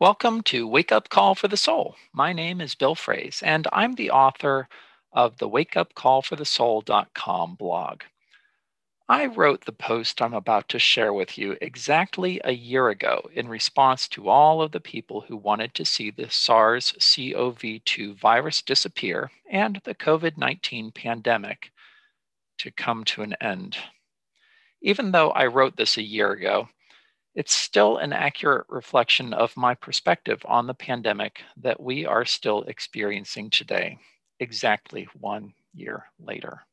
Welcome to Wake Up Call for the Soul. My name is Bill Fraze, and I'm the author of the wakeupcallforthesoul.com blog. I wrote the post I'm about to share with you exactly a year ago in response to all of the people who wanted to see the SARS CoV 2 virus disappear and the COVID 19 pandemic to come to an end. Even though I wrote this a year ago, it's still an accurate reflection of my perspective on the pandemic that we are still experiencing today, exactly one year later.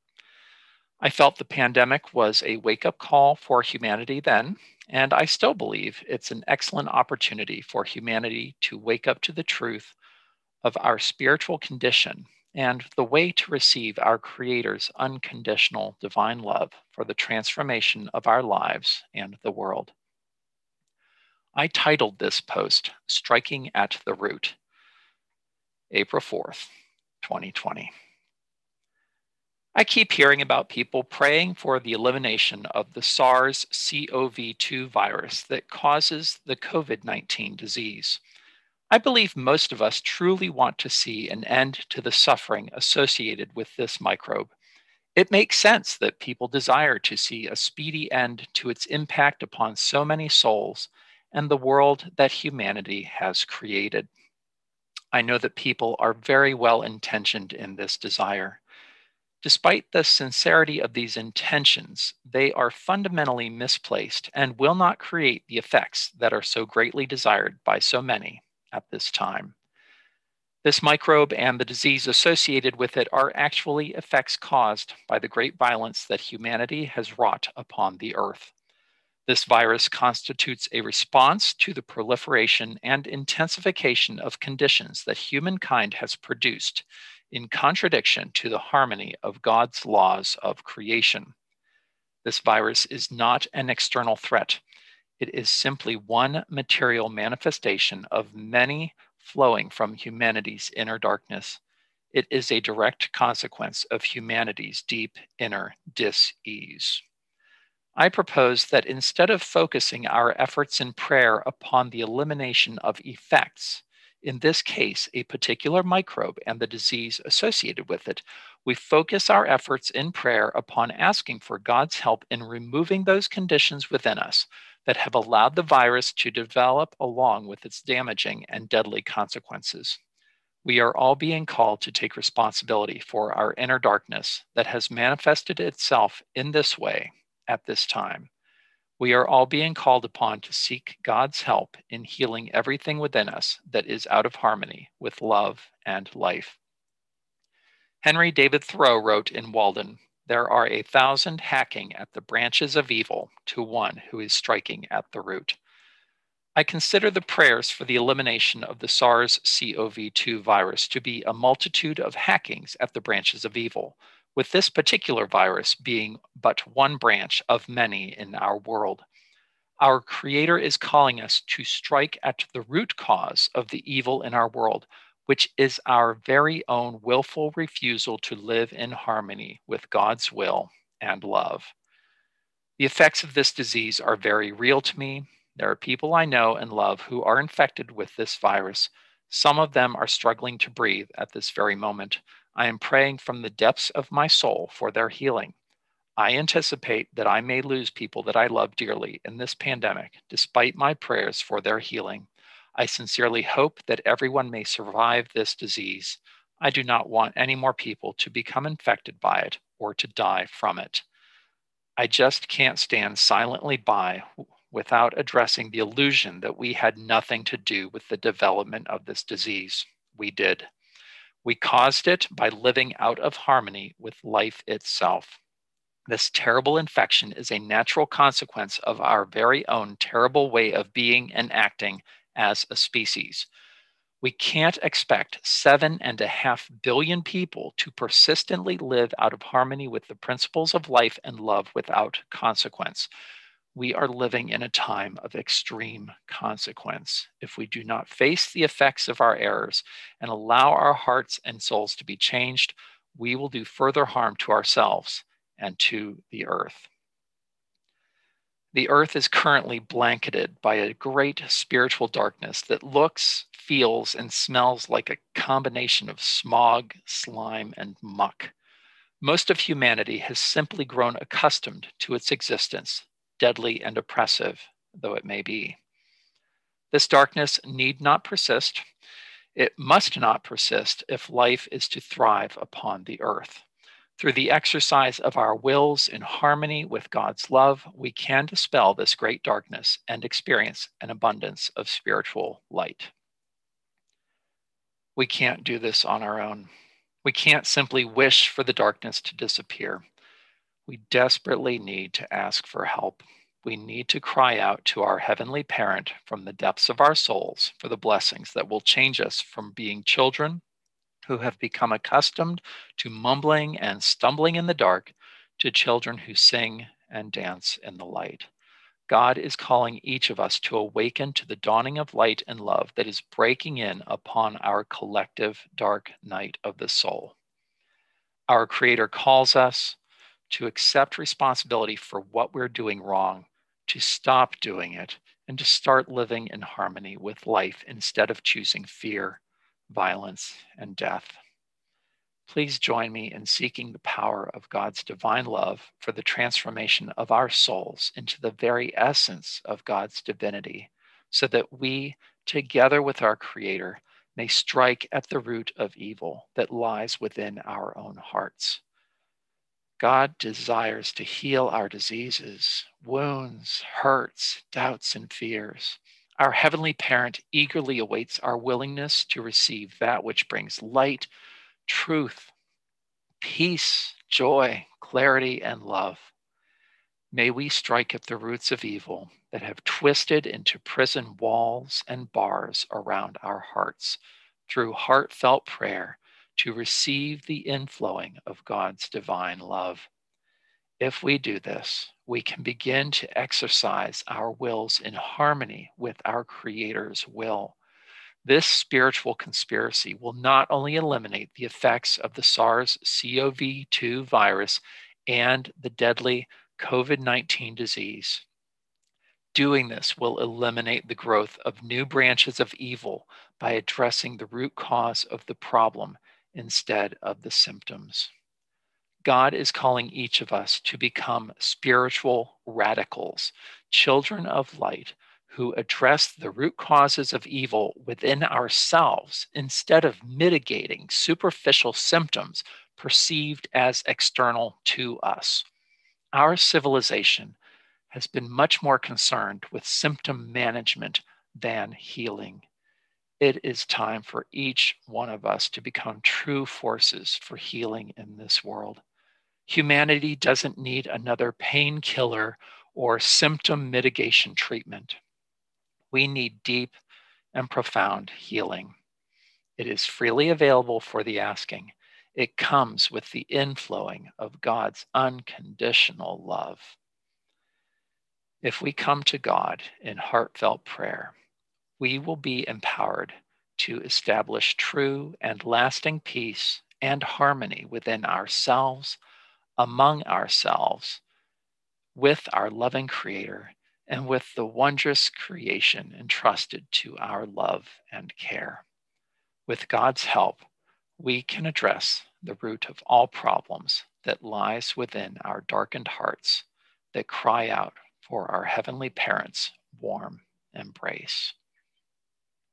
I felt the pandemic was a wake up call for humanity then, and I still believe it's an excellent opportunity for humanity to wake up to the truth of our spiritual condition and the way to receive our Creator's unconditional divine love for the transformation of our lives and the world. I titled this post Striking at the Root, April 4th, 2020. I keep hearing about people praying for the elimination of the SARS CoV 2 virus that causes the COVID 19 disease. I believe most of us truly want to see an end to the suffering associated with this microbe. It makes sense that people desire to see a speedy end to its impact upon so many souls and the world that humanity has created. I know that people are very well intentioned in this desire. Despite the sincerity of these intentions, they are fundamentally misplaced and will not create the effects that are so greatly desired by so many at this time. This microbe and the disease associated with it are actually effects caused by the great violence that humanity has wrought upon the earth. This virus constitutes a response to the proliferation and intensification of conditions that humankind has produced in contradiction to the harmony of God's laws of creation. This virus is not an external threat. It is simply one material manifestation of many flowing from humanity's inner darkness. It is a direct consequence of humanity's deep inner dis ease. I propose that instead of focusing our efforts in prayer upon the elimination of effects, in this case, a particular microbe and the disease associated with it, we focus our efforts in prayer upon asking for God's help in removing those conditions within us that have allowed the virus to develop along with its damaging and deadly consequences. We are all being called to take responsibility for our inner darkness that has manifested itself in this way at this time. We are all being called upon to seek God's help in healing everything within us that is out of harmony with love and life. Henry David Thoreau wrote in Walden There are a thousand hacking at the branches of evil to one who is striking at the root. I consider the prayers for the elimination of the SARS CoV 2 virus to be a multitude of hackings at the branches of evil with this particular virus being but one branch of many in our world. Our Creator is calling us to strike at the root cause of the evil in our world, which is our very own willful refusal to live in harmony with God's will and love. The effects of this disease are very real to me. There are people I know and love who are infected with this virus. Some of them are struggling to breathe at this very moment. I am praying from the depths of my soul for their healing. I anticipate that I may lose people that I love dearly in this pandemic, despite my prayers for their healing. I sincerely hope that everyone may survive this disease. I do not want any more people to become infected by it or to die from it. I just can't stand silently by without addressing the illusion that we had nothing to do with the development of this disease. We did. We caused it by living out of harmony with life itself. This terrible infection is a natural consequence of our very own terrible way of being and acting as a species. We can't expect seven and a half billion people to persistently live out of harmony with the principles of life and love without consequence we are living in a time of extreme consequence. If we do not face the effects of our errors and allow our hearts and souls to be changed, we will do further harm to ourselves and to the earth. The earth is currently blanketed by a great spiritual darkness that looks, feels, and smells like a combination of smog, slime, and muck. Most of humanity has simply grown accustomed to its existence, deadly and oppressive though it may be. This darkness need not persist. It must not persist if life is to thrive upon the earth. Through the exercise of our wills in harmony with God's love, we can dispel this great darkness and experience an abundance of spiritual light. We can't do this on our own. We can't simply wish for the darkness to disappear. We desperately need to ask for help. We need to cry out to our Heavenly Parent from the depths of our souls for the blessings that will change us from being children who have become accustomed to mumbling and stumbling in the dark to children who sing and dance in the light. God is calling each of us to awaken to the dawning of light and love that is breaking in upon our collective dark night of the soul. Our Creator calls us to accept responsibility for what we're doing wrong, to stop doing it, and to start living in harmony with life instead of choosing fear violence, and death. Please join me in seeking the power of God's divine love for the transformation of our souls into the very essence of God's divinity, so that we, together with our Creator, may strike at the root of evil that lies within our own hearts. God desires to heal our diseases, wounds, hurts, doubts, and fears. Our Heavenly Parent eagerly awaits our willingness to receive that which brings light, truth, peace, joy, clarity, and love. May we strike at the roots of evil that have twisted into prison walls and bars around our hearts through heartfelt prayer to receive the inflowing of God's divine love. If we do this, we can begin to exercise our wills in harmony with our Creator's will. This spiritual conspiracy will not only eliminate the effects of the SARS CoV 2 virus and the deadly COVID 19 disease. Doing this will eliminate the growth of new branches of evil by addressing the root cause of the problem instead of the symptoms. God is calling each of us to become spiritual radicals, children of light who address the root causes of evil within ourselves instead of mitigating superficial symptoms perceived as external to us. Our civilization has been much more concerned with symptom management than healing. It is time for each one of us to become true forces for healing in this world. Humanity doesn't need another painkiller or symptom mitigation treatment. We need deep and profound healing. It is freely available for the asking. It comes with the inflowing of God's unconditional love. If we come to God in heartfelt prayer, we will be empowered to establish true and lasting peace and harmony within ourselves among ourselves with our loving Creator and with the wondrous creation entrusted to our love and care. With God's help, we can address the root of all problems that lies within our darkened hearts that cry out for our Heavenly Parent's warm embrace.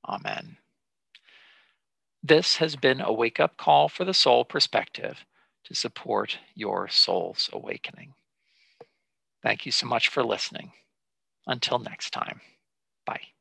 Amen. This has been a wake up call for the soul perspective to support your soul's awakening. Thank you so much for listening. Until next time, bye.